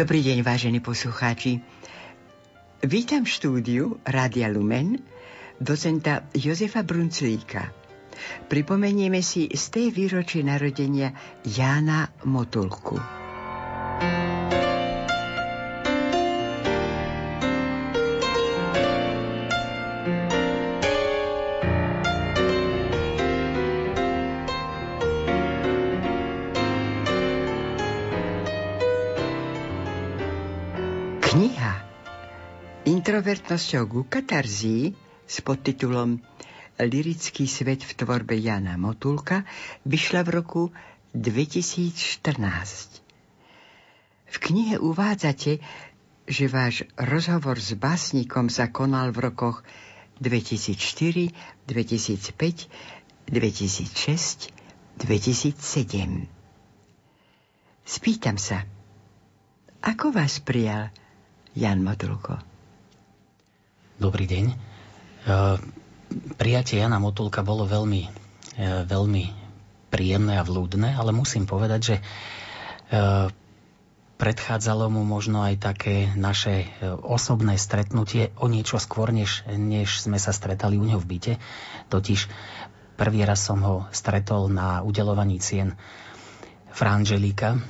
Dobrý deň, vážení poslucháči. Vítam v štúdiu Rádia Lumen docenta Jozefa Brunclíka. Pripomenieme si z tej výročie narodenia Jána Motulku. Introvertnosťou ku katarzii s podtitulom Lirický svet v tvorbe Jana Motulka vyšla v roku 2014. V knihe uvádzate, že váš rozhovor s básnikom sa konal v rokoch 2004, 2005, 2006, 2007. Spýtam sa, ako vás prijal Jan Motulko? Dobrý deň. E, prijatie Jana Motulka bolo veľmi, e, veľmi príjemné a vľúdne, ale musím povedať, že e, predchádzalo mu možno aj také naše osobné stretnutie o niečo skôr, než, než sme sa stretali u neho v byte. Totiž prvý raz som ho stretol na udelovaní cien Frangelika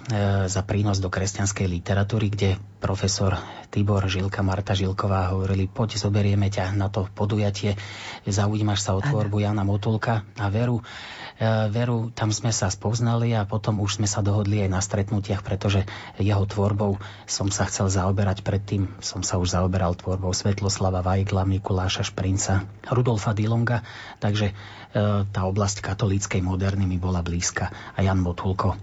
za prínos do kresťanskej literatúry, kde profesor Tibor Žilka, Marta Žilková hovorili, poď zoberieme ťa na to podujatie, zaujímaš sa o tvorbu Jana Motulka a Veru. E, Veru, tam sme sa spoznali a potom už sme sa dohodli aj na stretnutiach, pretože jeho tvorbou som sa chcel zaoberať predtým. Som sa už zaoberal tvorbou Svetloslava Vajgla, Mikuláša Šprinca, Rudolfa Dilonga, takže e, tá oblasť katolíckej moderny mi bola blízka a Jan Motulko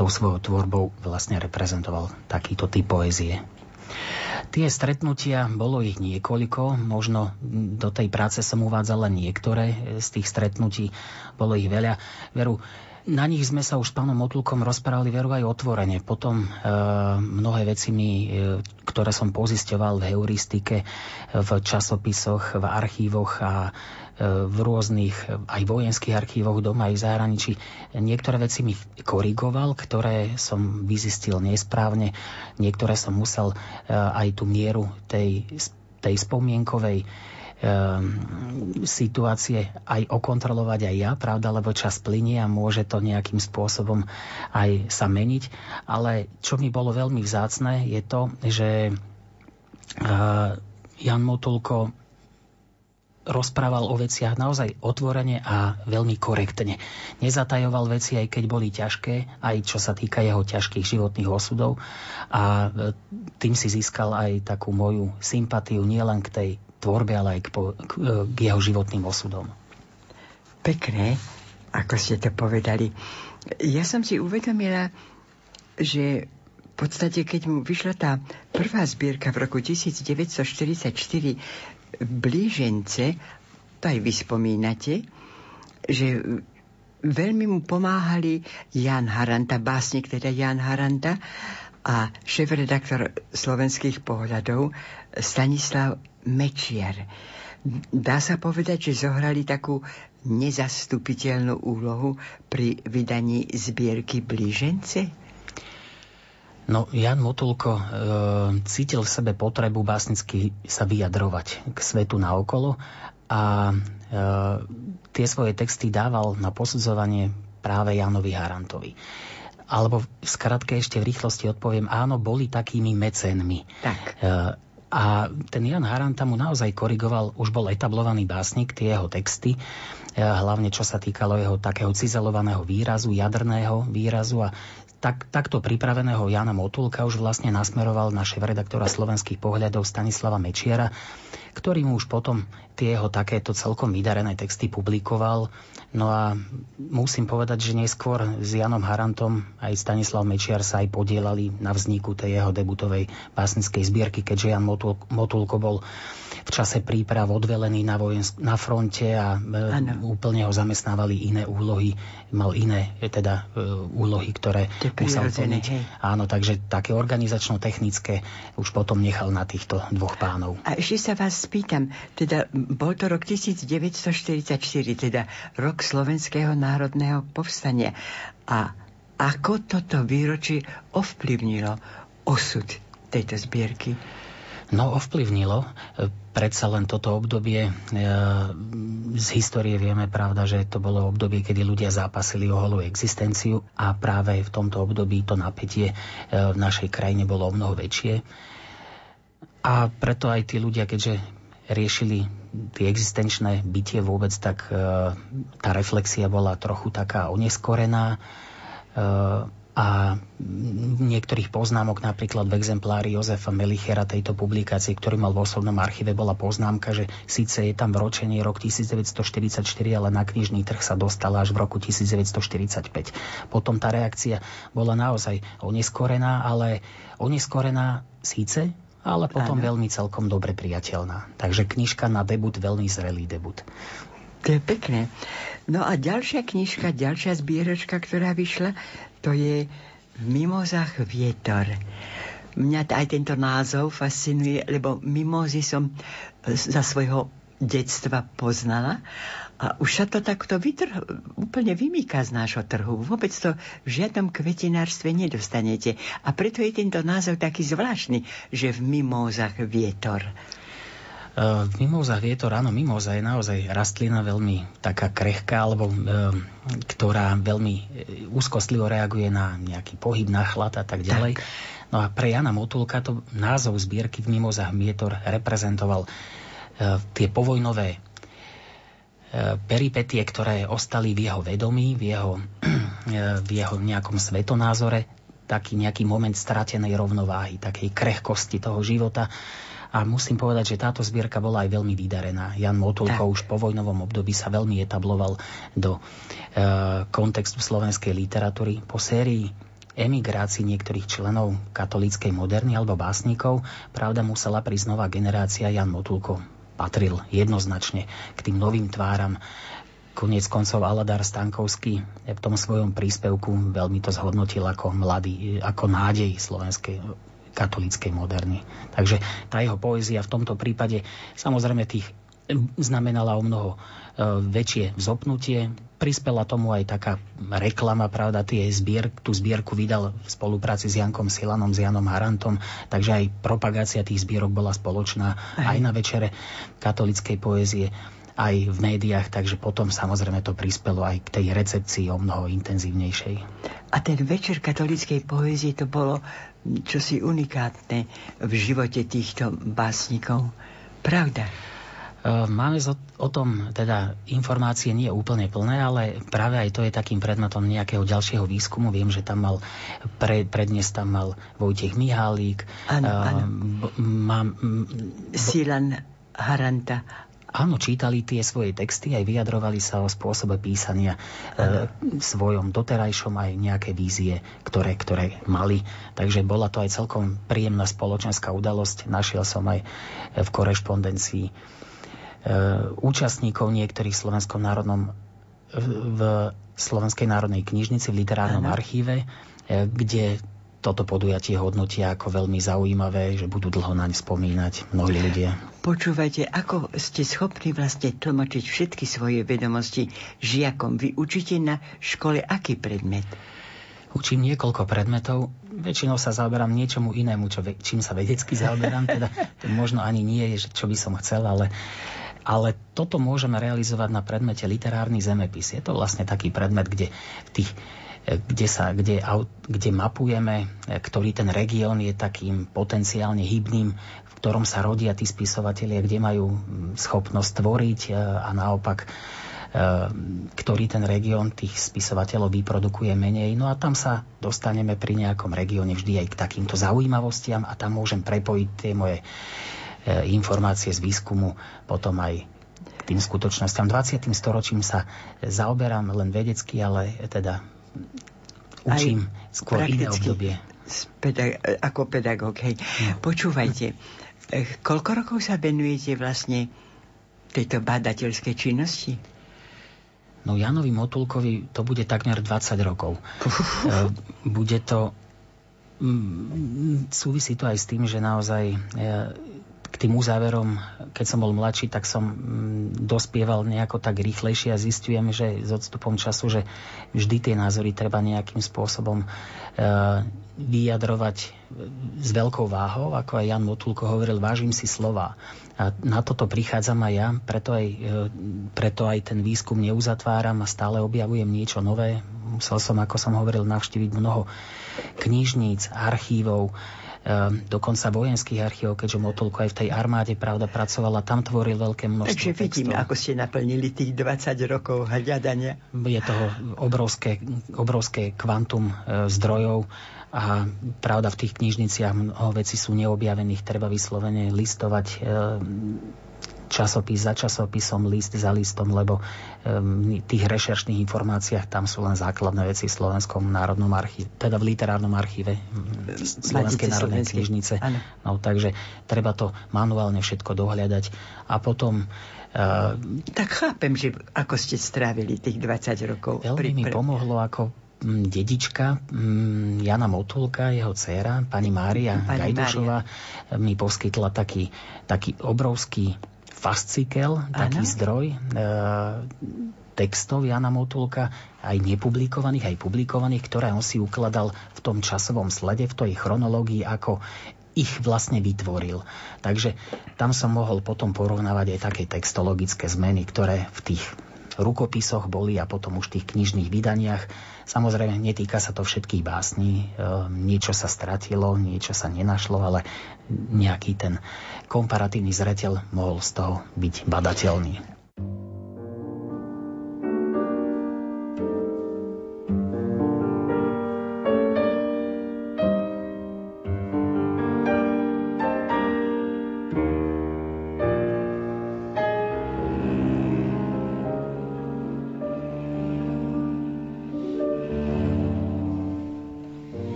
tou svojou tvorbou vlastne reprezentoval takýto typ poézie. Tie stretnutia, bolo ich niekoľko, možno do tej práce som uvádzal len niektoré z tých stretnutí, bolo ich veľa. Veru, na nich sme sa už s pánom Motulkom rozprávali veru aj otvorene. Potom e, mnohé veci, mi, e, ktoré som pozisťoval v heuristike, v časopisoch, v archívoch a v rôznych aj vojenských archívoch doma aj v zahraničí. Niektoré veci mi korigoval, ktoré som vyzistil nesprávne, niektoré som musel e, aj tú mieru tej, tej spomienkovej situácie aj okontrolovať aj ja, pravda, lebo čas plinie a môže to nejakým spôsobom aj sa meniť. Ale čo mi bolo veľmi vzácne je to, že uh, Jan Motulko rozprával o veciach naozaj otvorene a veľmi korektne. Nezatajoval veci, aj keď boli ťažké, aj čo sa týka jeho ťažkých životných osudov a e, tým si získal aj takú moju sympatiu nielen k tej tvorbe, ale aj k, po, k, e, k jeho životným osudom. Pekné, ako ste to povedali. Ja som si uvedomila, že v podstate, keď mu vyšla tá prvá zbierka v roku 1944 blížence, to aj vy spomínate, že veľmi mu pomáhali Jan Haranta, básnik teda Jan Haranta a šéf-redaktor slovenských pohľadov Stanislav Mečiar. Dá sa povedať, že zohrali takú nezastupiteľnú úlohu pri vydaní zbierky Blížence? No, Jan Motulko e, cítil v sebe potrebu básnicky sa vyjadrovať k svetu naokolo a e, tie svoje texty dával na posudzovanie práve Janovi Harantovi. Alebo v skratke ešte v rýchlosti odpoviem, áno, boli takými mecenmi. Tak. E, a ten Jan Haranta mu naozaj korigoval, už bol etablovaný básnik, tie jeho texty, e, hlavne čo sa týkalo jeho takého cizelovaného výrazu, jadrného výrazu a tak, takto pripraveného Jana Motulka už vlastne nasmeroval na šéf-redaktora slovenských pohľadov Stanislava Mečiara, ktorý mu už potom tie jeho takéto celkom vydarené texty publikoval. No a musím povedať, že neskôr s Janom Harantom aj Stanislav Mečiar sa aj podielali na vzniku tej jeho debutovej básnickej zbierky, keďže Jan Motulko bol v čase príprav odvelený na, vojensk- na fronte a e, úplne ho zamestnávali iné úlohy, mal iné e, teda e, úlohy, ktoré musel plniť. Áno, takže také organizačno-technické už potom nechal na týchto dvoch pánov. A ešte sa vás spýtam, teda bol to rok 1944, teda rok Slovenského národného povstania. A ako toto výročie ovplyvnilo osud tejto zbierky? No, ovplyvnilo. Predsa len toto obdobie, e, z histórie vieme, pravda, že to bolo obdobie, kedy ľudia zápasili o holú existenciu a práve v tomto období to napätie e, v našej krajine bolo o mnoho väčšie. A preto aj tí ľudia, keďže riešili tie existenčné bytie vôbec, tak e, tá reflexia bola trochu taká oneskorená a niektorých poznámok, napríklad v exemplári Jozefa Melichera tejto publikácie, ktorý mal v osobnom archíve, bola poznámka, že síce je tam vročenie rok 1944, ale na knižný trh sa dostala až v roku 1945. Potom tá reakcia bola naozaj oneskorená, ale oneskorená síce, ale potom ano. veľmi celkom dobre priateľná. Takže knižka na debut, veľmi zrelý debut. To je pekné. No a ďalšia knižka, ďalšia zbieročka, ktorá vyšla, to je V mimozách vietor. Mňa aj tento názov fascinuje, lebo mimozy som za svojho detstva poznala a už sa to takto vytrh, úplne vymýka z nášho trhu. Vôbec to v žiadnom kvetinárstve nedostanete. A preto je tento názov taký zvláštny, že v mimózach vietor. V mimózach vietor, áno, mimóza je naozaj rastlina veľmi taká krehká, alebo e, ktorá veľmi e, úzkostlivo reaguje na nejaký pohyb, na chlad a tak ďalej. Tak. No a pre Jana Motulka to názov zbierky v mimózach vietor reprezentoval e, tie povojnové e, peripetie, ktoré ostali v jeho vedomí, v jeho, e, v jeho nejakom svetonázore, taký nejaký moment stratenej rovnováhy, takej krehkosti toho života, a musím povedať, že táto zbierka bola aj veľmi vydarená. Jan Motulko tak. už po vojnovom období sa veľmi etabloval do e, kontextu slovenskej literatúry. Po sérii emigrácii niektorých členov katolíckej moderny alebo básnikov, pravda musela prísť nová generácia, Jan Motulko patril jednoznačne k tým novým tváram. Koniec koncov Aladar Stankovský v tom svojom príspevku veľmi to zhodnotil ako mladý, ako nádej slovenskej katolíckej moderny. Takže tá jeho poézia v tomto prípade samozrejme tých znamenala o mnoho e, väčšie vzopnutie. Prispela tomu aj taká reklama, pravda, tie zbier, tú zbierku vydal v spolupráci s Jankom Silanom, s Janom Harantom, takže aj propagácia tých zbierok bola spoločná aj, aj na večere katolickej poézie aj v médiách, takže potom samozrejme to prispelo aj k tej recepcii o mnoho intenzívnejšej. A ten večer katolíckej poézie to bolo čosi unikátne v živote týchto básnikov. Pravda. E, máme o tom teda informácie nie úplne plné, ale práve aj to je takým predmetom nejakého ďalšieho výskumu. Viem, že tam mal pre, prednes tam mal Vojtech Mihálík. Áno, áno. Mám, Silan Haranta áno, čítali tie svoje texty, aj vyjadrovali sa o spôsobe písania e, svojom doterajšom aj nejaké vízie, ktoré, ktoré mali. Takže bola to aj celkom príjemná spoločenská udalosť. Našiel som aj v korešpondencii e, účastníkov niektorých v Slovenskom národnom v Slovenskej národnej knižnici v literárnom ano. archíve, e, kde toto podujatie hodnotia ako veľmi zaujímavé, že budú dlho naň spomínať mnohí ľudia. Počúvajte, ako ste schopní vlastne tlmočiť všetky svoje vedomosti žiakom. Vy učíte na škole aký predmet? Učím niekoľko predmetov. Väčšinou sa zaoberám niečomu inému, čo, čím sa vedecky zaoberám. Teda možno ani nie je, čo by som chcel, ale ale toto môžeme realizovať na predmete literárny zemepis. Je to vlastne taký predmet, kde tých kde, sa, kde, kde mapujeme, ktorý ten región je takým potenciálne hybným, ktorom sa rodia tí spisovatelia, kde majú schopnosť tvoriť e, a naopak e, ktorý ten región tých spisovateľov vyprodukuje menej. No a tam sa dostaneme pri nejakom regióne vždy aj k takýmto zaujímavostiam a tam môžem prepojiť tie moje E, informácie z výskumu potom aj tým skutočnosťam. 20. storočím sa zaoberám len vedecky, ale teda učím aj skôr iné obdobie. Pedag- ako pedagóg, hej. No. Počúvajte, koľko rokov sa venujete vlastne tejto badateľskej činnosti? No Janovi Motulkovi to bude takmer 20 rokov. Uh. bude to súvisí to aj s tým, že naozaj k tým uzáverom, keď som bol mladší, tak som mm, dospieval nejako tak rýchlejšie a zistujem, že s odstupom času, že vždy tie názory treba nejakým spôsobom e, vyjadrovať s veľkou váhou, ako aj Jan Motulko hovoril, vážim si slova. A na toto prichádzam aj ja, preto aj, e, preto aj ten výskum neuzatváram a stále objavujem niečo nové. Musel som, ako som hovoril, navštíviť mnoho knižníc, archívov, dokonca vojenských archívov, keďže Motulko aj v tej armáde pravda pracovala, tam tvoril veľké množstvo Takže vidím, textov. ako ste naplnili tých 20 rokov hľadania. Je toho obrovské, obrovské kvantum e, zdrojov a pravda v tých knižniciach mnoho vecí sú neobjavených, treba vyslovene listovať e, časopis za časopisom, list za listom, lebo v tých rešeršných informáciách tam sú len základné veci v Slovenskom národnom archíve, teda v literárnom archíve Slovenskej národnej knižnice. No, takže treba to manuálne všetko dohľadať a potom Uh, tak chápem, že ako ste strávili tých 20 rokov. Veľmi mi pomohlo ako dedička Jana Motulka, jeho dcéra, pani Mária pani Gajdušová, Mária. mi poskytla taký, taký obrovský fascikel, taký ano. zdroj e, textov Jana Motulka, aj nepublikovaných, aj publikovaných, ktoré on si ukladal v tom časovom slede, v tej chronológii, ako ich vlastne vytvoril. Takže tam som mohol potom porovnávať aj také textologické zmeny, ktoré v tých rukopisoch boli a potom už v tých knižných vydaniach. Samozrejme, netýka sa to všetkých básní, e, niečo sa stratilo, niečo sa nenašlo, ale nejaký ten komparatívny zreteľ mohol z toho byť badateľný.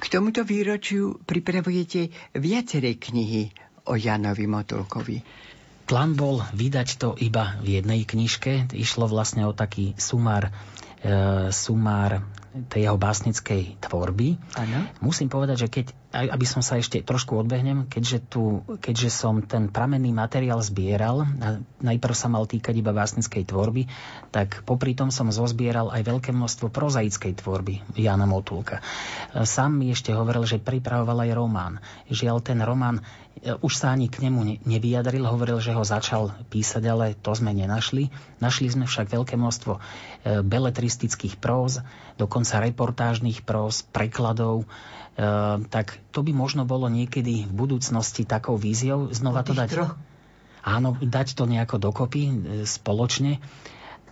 Tomuto výročiu pripravujete viaceré knihy o Janovi Motulkovi. Plán bol vydať to iba v jednej knižke. Išlo vlastne o taký sumár, e, sumár tej jeho básnickej tvorby. Ano. Musím povedať, že keď, aby som sa ešte trošku odbehnem, keďže, tu, keďže som ten pramenný materiál zbieral, a najprv sa mal týkať iba básnickej tvorby, tak popri tom som zozbieral aj veľké množstvo prozaickej tvorby Jana Motulka. Sám mi ešte hovoril, že pripravoval aj román. Žiaľ, ten román e, už sa ani k nemu nevyjadril, hovoril, že ho začal písať, ale to sme nenašli. Našli sme však veľké množstvo e, beletristických próz, dokonca reportážnych pros, prekladov, e, tak to by možno bolo niekedy v budúcnosti takou víziou znova to dať. Troch? Áno, dať to nejako dokopy e, spoločne.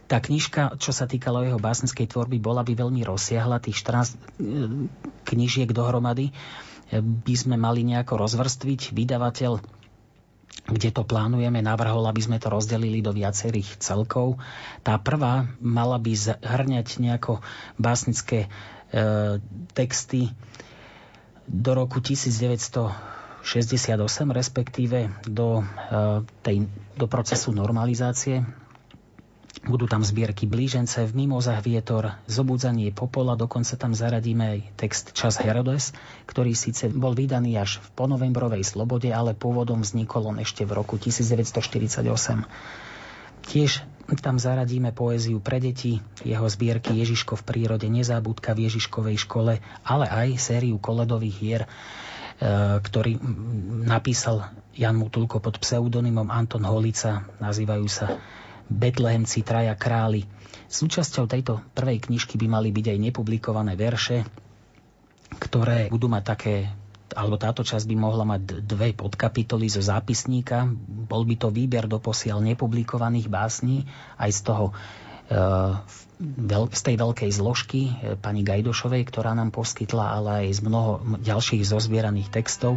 tá knižka, čo sa týkalo jeho básnickej tvorby, bola by veľmi rozsiahla, tých 14 e, knižiek dohromady e, by sme mali nejako rozvrstviť. Vydavateľ, kde to plánujeme, navrhol, aby sme to rozdelili do viacerých celkov. Tá prvá mala by zhrňať nejako básnické e, texty do roku 1968, respektíve do, e, tej, do procesu normalizácie budú tam zbierky Blížence, v mimozách vietor, Zobudzanie popola, dokonca tam zaradíme aj text Čas Herodes, ktorý síce bol vydaný až v ponovembrovej slobode, ale pôvodom vznikol on ešte v roku 1948. Tiež tam zaradíme poéziu pre deti, jeho zbierky Ježiško v prírode, Nezábudka v Ježiškovej škole, ale aj sériu koledových hier, e, ktorý napísal Jan Mutulko pod pseudonymom Anton Holica, nazývajú sa Betlehemci, traja králi. Súčasťou tejto prvej knižky by mali byť aj nepublikované verše, ktoré budú mať také alebo táto časť by mohla mať dve podkapitoly zo zápisníka. Bol by to výber do posiaľ nepublikovaných básní aj z toho e, z tej veľkej zložky e, pani Gajdošovej, ktorá nám poskytla, ale aj z mnoho ďalších zozbieraných textov.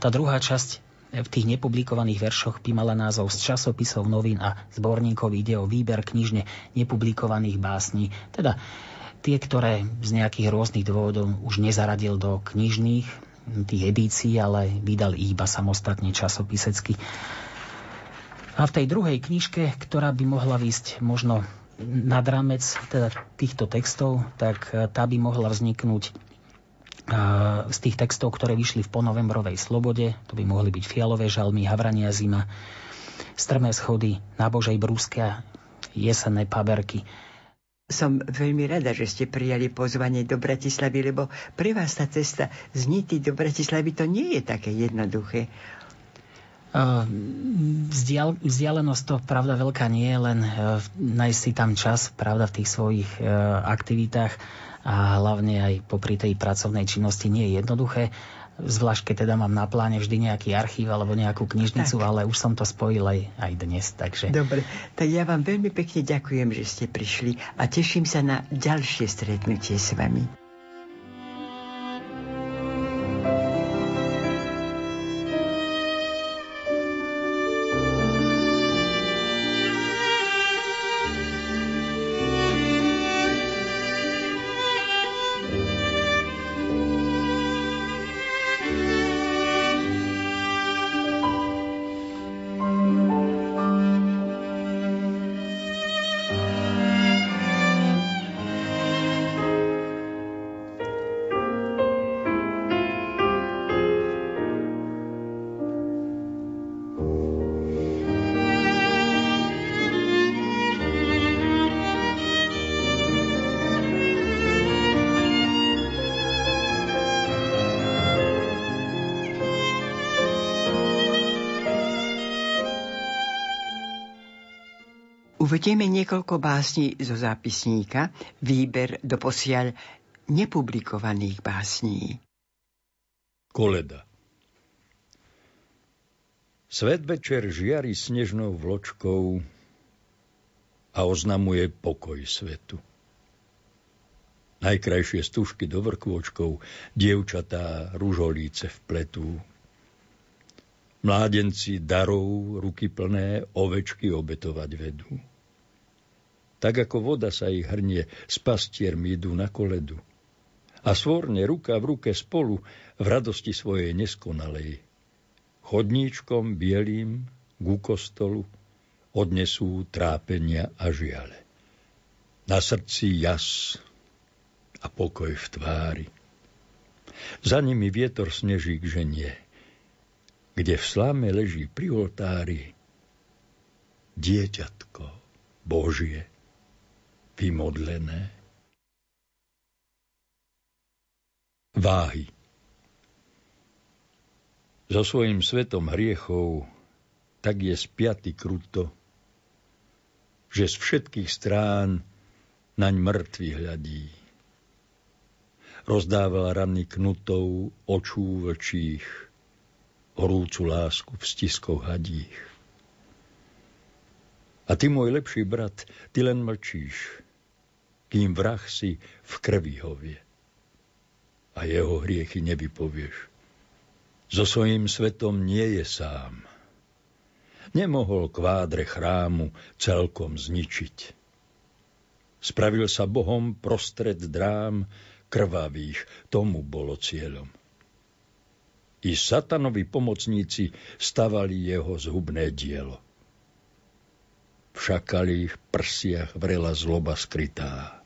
Tá druhá časť v tých nepublikovaných veršoch by mala názov z časopisov, novín a zborníkov ide o výber knižne nepublikovaných básní. Teda tie, ktoré z nejakých rôznych dôvodov už nezaradil do knižných tých edícií, ale vydal iba samostatne časopisecky. A v tej druhej knižke, ktorá by mohla výsť možno nad rámec teda týchto textov, tak tá by mohla vzniknúť z tých textov, ktoré vyšli v ponovembrovej slobode, to by mohli byť Fialové žalmy, Havrania zima, Strmé schody, Na Božej brúske a Jesenné paberky. Som veľmi rada, že ste prijali pozvanie do Bratislavy, lebo pre vás tá cesta z Nity do Bratislavy to nie je také jednoduché. Vzdial, vzdialenosť to pravda veľká nie je, len nájsť si tam čas, pravda, v tých svojich aktivitách a hlavne aj popri tej pracovnej činnosti nie je jednoduché. Zvlášť, keď teda mám na pláne vždy nejaký archív alebo nejakú knižnicu, tak. ale už som to spojil aj, aj dnes. Takže... Dobre, tak ja vám veľmi pekne ďakujem, že ste prišli a teším sa na ďalšie stretnutie s vami. Uvedieme niekoľko básní zo zápisníka, výber do posiaľ nepublikovaných básní. Koleda Svet večer žiari snežnou vločkou a oznamuje pokoj svetu. Najkrajšie stužky do vrkvočkov, dievčatá ružolíce v pletu. Mládenci darov, ruky plné, ovečky obetovať vedú. Tak ako voda sa ich hrnie, s pastiermi idú na koledu. A svorne ruka v ruke spolu v radosti svojej neskonalej. Chodníčkom bielým ku kostolu odnesú trápenia a žiale. Na srdci jas a pokoj v tvári. Za nimi vietor snežík ženie, kde v sláme leží pri oltári dieťatko Božie, vymodlené. Váhy So svojím svetom hriechov tak je spiaty kruto, že z všetkých strán naň mŕtvy hľadí. Rozdával rany knutov, očú vlčích, horúcu lásku v stiskoch hadích. A ty, môj lepší brat, ty len mlčíš, kým vrah si v krvi hovie a jeho hriechy nevypovieš. So svojím svetom nie je sám. Nemohol kvádre chrámu celkom zničiť. Spravil sa Bohom prostred drám krvavých, tomu bolo cieľom. I satanovi pomocníci stavali jeho zhubné dielo. V šakalých prsiach vrela zloba skrytá.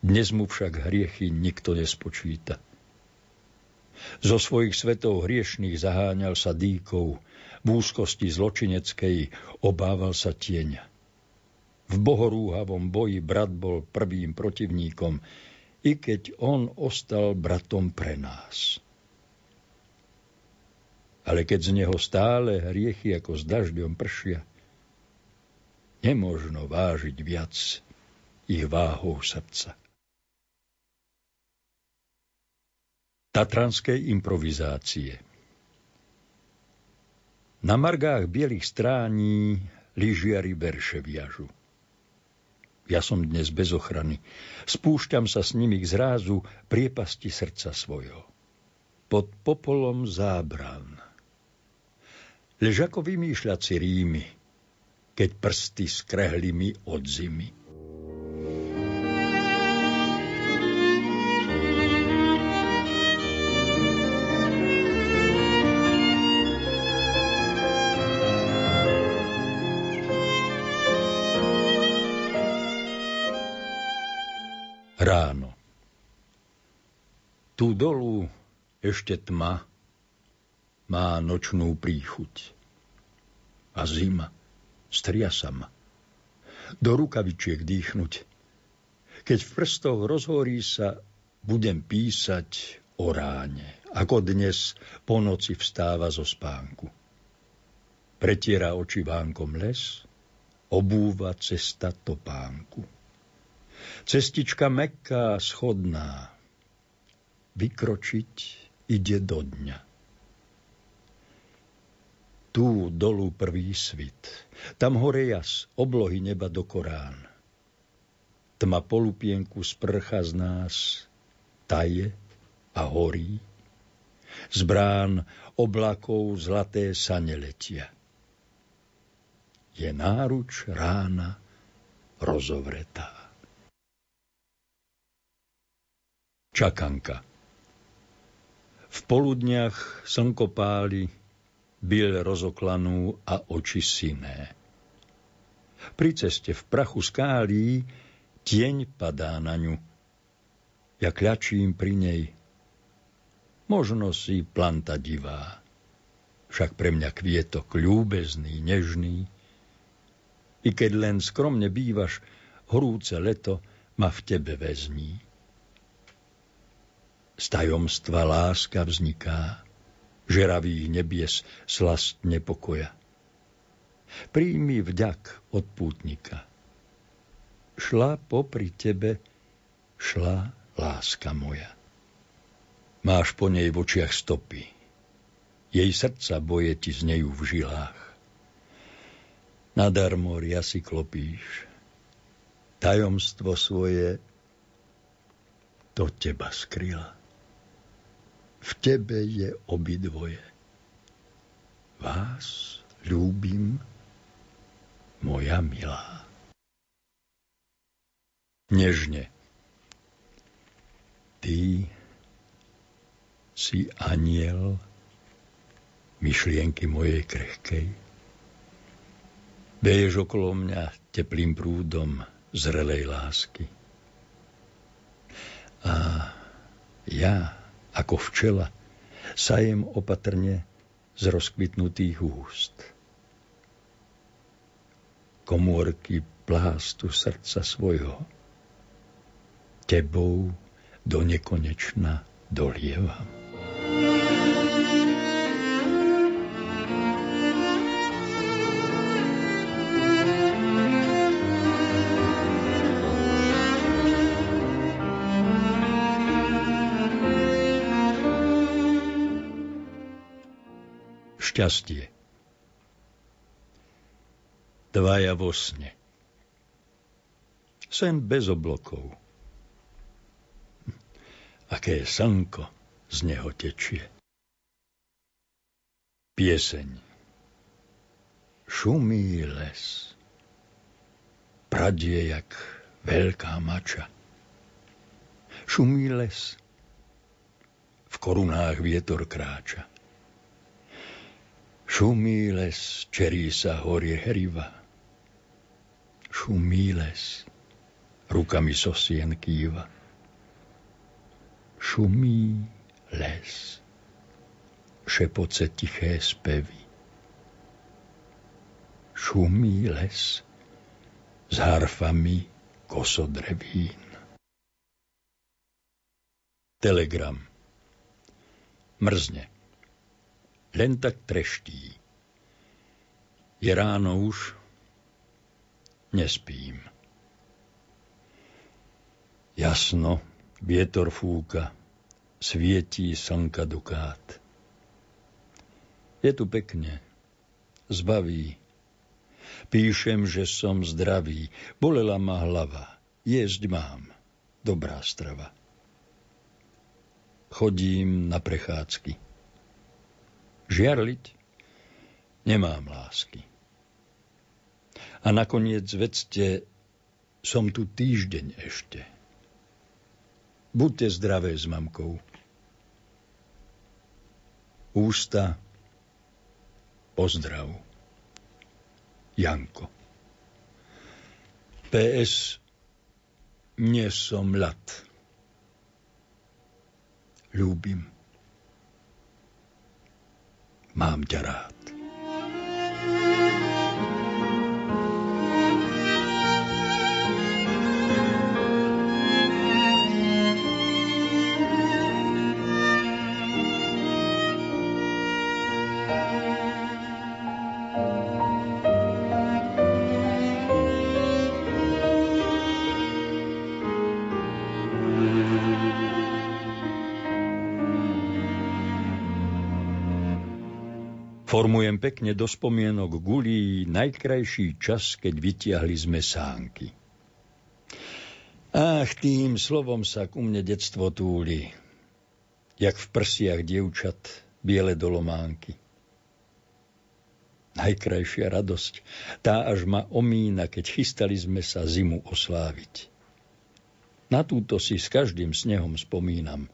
Dnes mu však hriechy nikto nespočíta. Zo svojich svetov hriešných zaháňal sa dýkou, v úzkosti zločineckej obával sa tieňa. V bohorúhavom boji brat bol prvým protivníkom, i keď on ostal bratom pre nás ale keď z neho stále hriechy ako s dažďom pršia, nemožno vážiť viac ich váhou srdca. Tatranskej improvizácie Na margách bielých strání lyžiari verše viažu. Ja som dnes bez ochrany. Spúšťam sa s nimi k zrázu priepasti srdca svojho. Pod popolom zábran lež ako vymýšľať si rímy, keď prsty skrehli mi od zimy. Ráno. Tu dolu ešte tma, má nočnú príchuť. A zima stria sa ma. Do rukavičiek dýchnuť. Keď v prstoch rozhorí sa, budem písať o ráne, ako dnes po noci vstáva zo spánku. Pretiera oči vánkom les, obúva cesta topánku. Cestička mekká, schodná, vykročiť ide do dňa. Tu dolu prvý svit, tam hore jas, oblohy neba do Korán. Tma polupienku sprcha z nás, taje a horí. Z brán oblakov zlaté sane letia. Je náruč rána rozovretá. Čakanka V poludniach slnko páli, byl rozoklanú a oči siné. Pri ceste v prachu skálí tieň padá na ňu. Ja kľačím pri nej. Možno si planta divá, však pre mňa kvietok ľúbezný, nežný. I keď len skromne bývaš, horúce leto ma v tebe väzní. Z tajomstva láska vzniká, žeravých nebies slast nepokoja. Príjmi vďak od pútnika. Šla popri tebe, šla láska moja. Máš po nej v očiach stopy. Jej srdca boje ti z nejú v žilách. Nadarmo ria si klopíš. Tajomstvo svoje to teba skryla. V tebe je obidvoje. Vás ľúbim, moja milá. Nežne. Ty si aniel myšlienky mojej krehkej. Beješ okolo mňa teplým prúdom zrelej lásky. A ja ako včela, sajem opatrne z rozkvitnutých úst. komórky plástu srdca svojho. Tebou do nekonečna dolievam. Šťastie. Dvaja vo sne. Sen bez oblokov. Aké slnko z neho tečie. Pieseň. Šumí les. Pradie jak veľká mača. Šumí les. V korunách vietor kráča. Šumí les, čerí sa horie heriva. Šumí les, rukami sosien kýva. Šumí les, šepoce tiché spevy. Šumí les s harfami kosodrevín. Telegram. Mrzne len tak treští. Je ráno už, nespím. Jasno, vietor fúka, svietí slnka dukát. Je tu pekne, zbaví. Píšem, že som zdravý, bolela ma hlava, jesť mám, dobrá strava. Chodím na prechádzky žiarliť, nemám lásky. A nakoniec vedzte, som tu týždeň ešte. Buďte zdravé s mamkou. Ústa, pozdrav. Janko. PS, nie som lat. Ľúbim. Mám ťa Formujem pekne do spomienok gulí najkrajší čas, keď vytiahli sme sánky. Ach, tým slovom sa ku mne detstvo túli, jak v prsiach dievčat biele dolománky. Najkrajšia radosť, tá až ma omína, keď chystali sme sa zimu osláviť. Na túto si s každým snehom spomínam.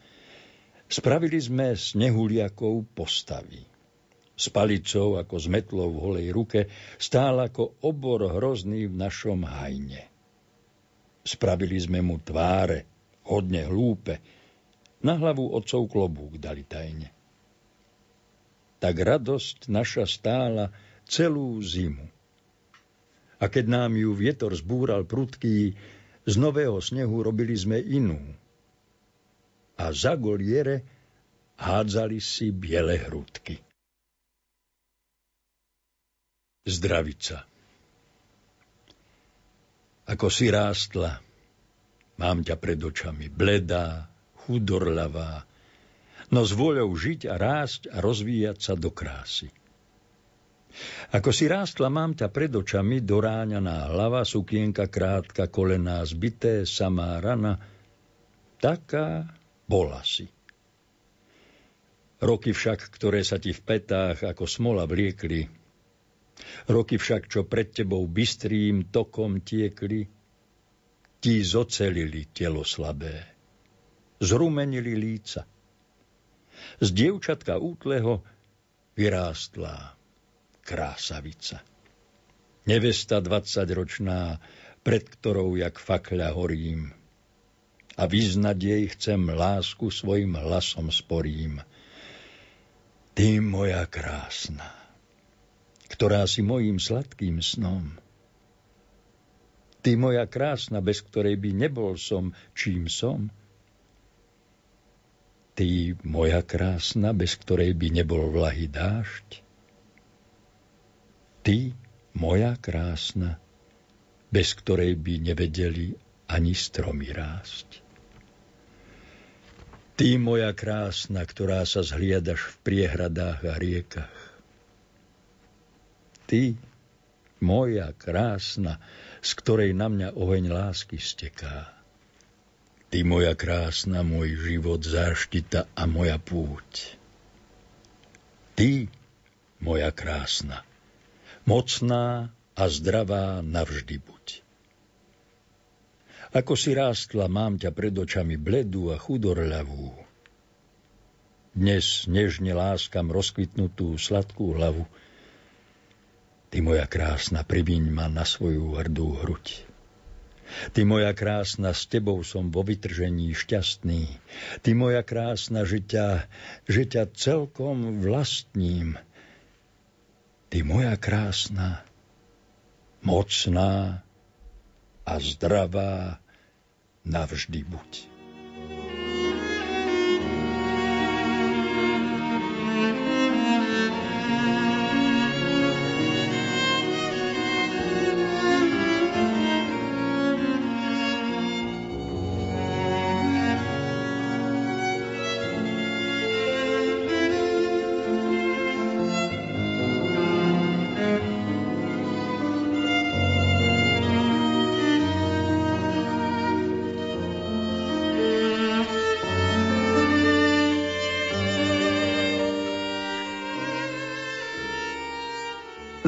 Spravili sme snehuliakov postavy s palicou ako s metlou v holej ruke, stál ako obor hrozný v našom hajne. Spravili sme mu tváre, hodne hlúpe, na hlavu otcov klobúk dali tajne. Tak radosť naša stála celú zimu. A keď nám ju vietor zbúral prudký, z nového snehu robili sme inú. A za goliere hádzali si biele hrudky. Zdravica. Ako si rástla, mám ťa pred očami, bledá, chudorlavá, no s vôľou žiť a rásť a rozvíjať sa do krásy. Ako si rástla, mám ťa pred očami, doráňaná hlava, sukienka krátka, kolená zbité, samá rana, taká bola si. Roky však, ktoré sa ti v petách ako smola vliekli, Roky však, čo pred tebou bystrým tokom tiekli, ti zocelili telo slabé, zrumenili líca. Z dievčatka útleho vyrástla krásavica. Nevesta dvadsaťročná, pred ktorou jak fakľa horím. A vyznať jej chcem lásku svojim hlasom sporím. Ty moja krásna, ktorá si mojím sladkým snom, Ty moja krásna, bez ktorej by nebol som, čím som. Ty moja krásna, bez ktorej by nebol vlahy dážď. Ty moja krásna, bez ktorej by nevedeli ani stromy rásť. Ty moja krásna, ktorá sa zhliadaš v priehradách a riekach. Ty, moja krásna, z ktorej na mňa oheň lásky steká. Ty moja krásna, môj život, záštita a moja púť. Ty, moja krásna, mocná a zdravá navždy buď. Ako si rástla, mám ťa pred očami bledú a chudorľavú. Dnes nežne láskam rozkvitnutú sladkú hlavu, Ty moja krásna, priviň ma na svoju hrdú hruď. Ty moja krásna, s tebou som vo vytržení šťastný. Ty moja krásna, že ťa, celkom vlastním. Ty moja krásna, mocná a zdravá navždy buď.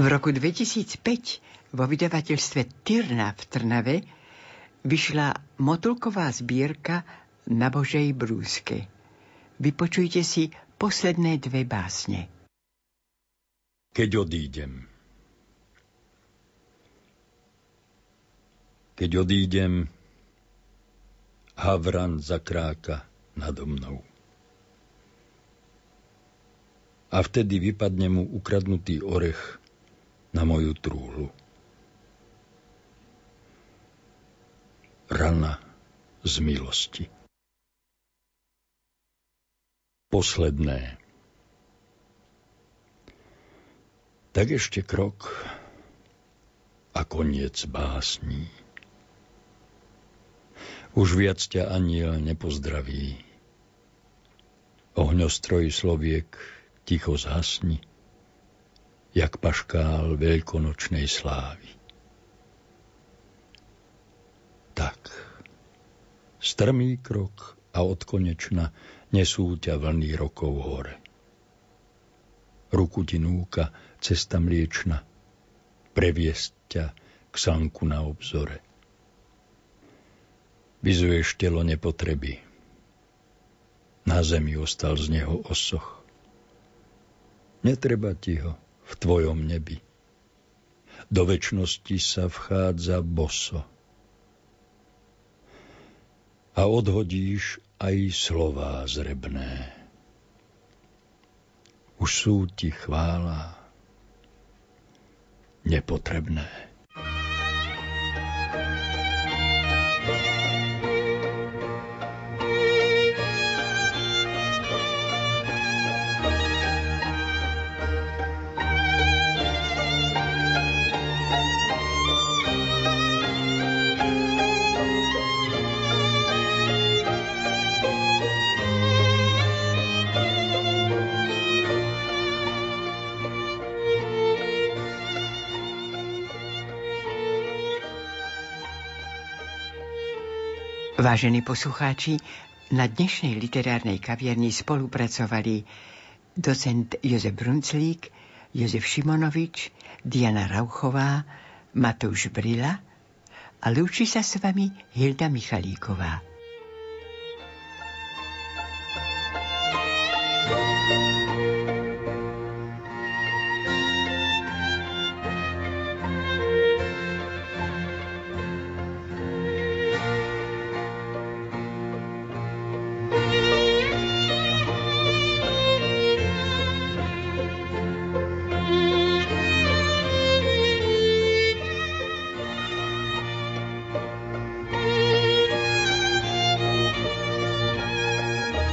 Roku 2005 vo vydavateľstve Tyrna v Trnave vyšla motulková zbierka na Božej brúske. Vypočujte si posledné dve básne. Keď odídem. Keď odídem, Havran zakráka nado mnou. A vtedy vypadne mu ukradnutý orech na moju trúhlu. Rana z milosti. Posledné. Tak ešte krok a koniec básní. Už viac ťa aniel nepozdraví. Ohňostroj sloviek ticho zhasni jak paškál veľkonočnej slávy. Tak, strmý krok a od konečna nesú ťa vlny rokov hore. Ruku ti núka cesta mliečna, previesť ťa k sanku na obzore. Vyzuješ telo nepotreby. Na zemi ostal z neho osoch. Netreba ti ho, v tvojom nebi. Do väčšnosti sa vchádza boso. A odhodíš aj slová zrebné. Už sú ti chvála nepotrebné. Vážení poslucháči, na dnešnej literárnej kaviarni spolupracovali docent Jozef Brunclík, Jozef Šimonovič, Diana Rauchová, Matúš Brila a lúči sa s vami Hilda Michalíková.